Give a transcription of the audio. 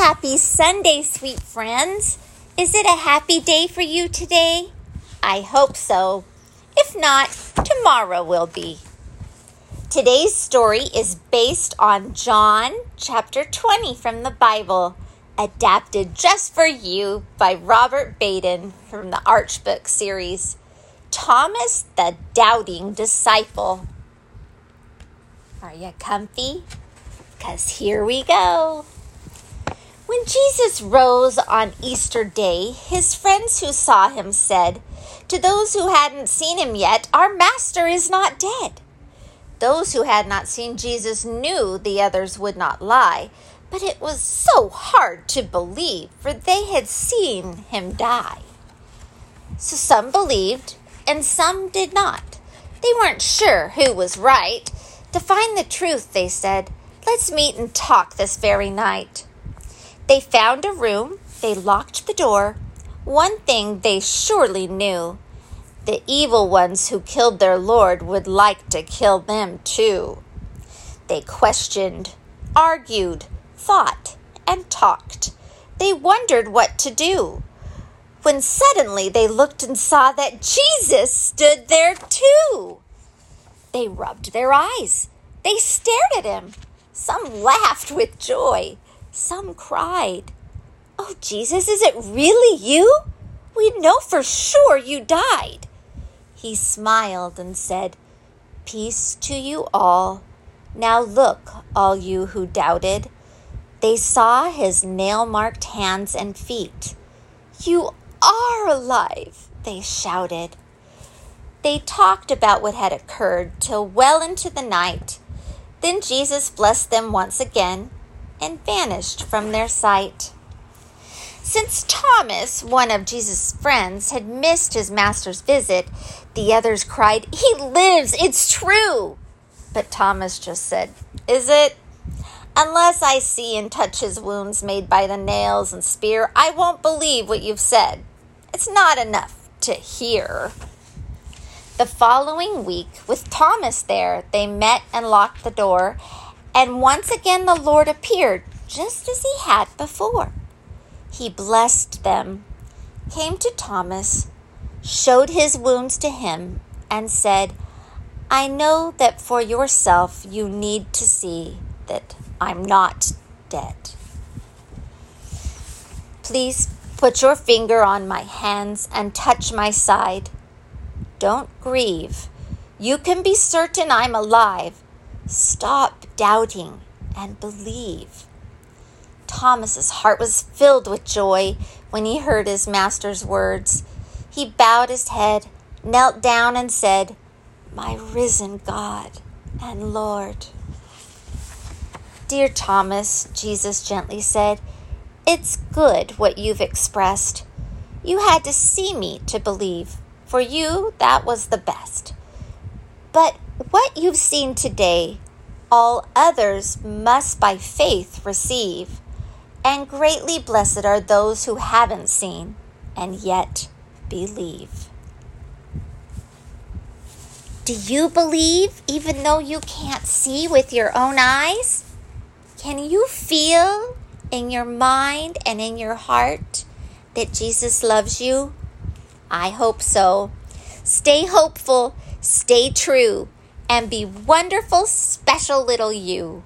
Happy Sunday, sweet friends. Is it a happy day for you today? I hope so. If not, tomorrow will be. Today's story is based on John chapter 20 from the Bible, adapted just for you by Robert Baden from the Arch Book series. Thomas the Doubting Disciple. Are you comfy? Because here we go. When Jesus rose on Easter Day, his friends who saw him said, To those who hadn't seen him yet, Our Master is not dead. Those who had not seen Jesus knew the others would not lie, but it was so hard to believe, for they had seen him die. So some believed, and some did not. They weren't sure who was right. To find the truth, they said, Let's meet and talk this very night. They found a room, they locked the door. One thing they surely knew the evil ones who killed their Lord would like to kill them too. They questioned, argued, thought, and talked. They wondered what to do. When suddenly they looked and saw that Jesus stood there too. They rubbed their eyes. They stared at him. Some laughed with joy. Some cried, Oh, Jesus, is it really you? We know for sure you died. He smiled and said, Peace to you all. Now look, all you who doubted. They saw his nail marked hands and feet. You are alive, they shouted. They talked about what had occurred till well into the night. Then Jesus blessed them once again and vanished from their sight. Since Thomas, one of Jesus' friends, had missed his master's visit, the others cried, He lives! It's true! But Thomas just said, Is it? Unless I see and touch his wounds made by the nails and spear, I won't believe what you've said. It's not enough to hear. The following week, with Thomas there, they met and locked the door and once again the Lord appeared, just as he had before. He blessed them, came to Thomas, showed his wounds to him, and said, I know that for yourself you need to see that I'm not dead. Please put your finger on my hands and touch my side. Don't grieve. You can be certain I'm alive Stop doubting and believe. Thomas's heart was filled with joy when he heard his master's words. He bowed his head, knelt down, and said, My risen God and Lord. Dear Thomas, Jesus gently said, It's good what you've expressed. You had to see me to believe. For you, that was the best. But what you've seen today, all others must by faith receive. And greatly blessed are those who haven't seen and yet believe. Do you believe even though you can't see with your own eyes? Can you feel in your mind and in your heart that Jesus loves you? I hope so. Stay hopeful, stay true and be wonderful, special little you.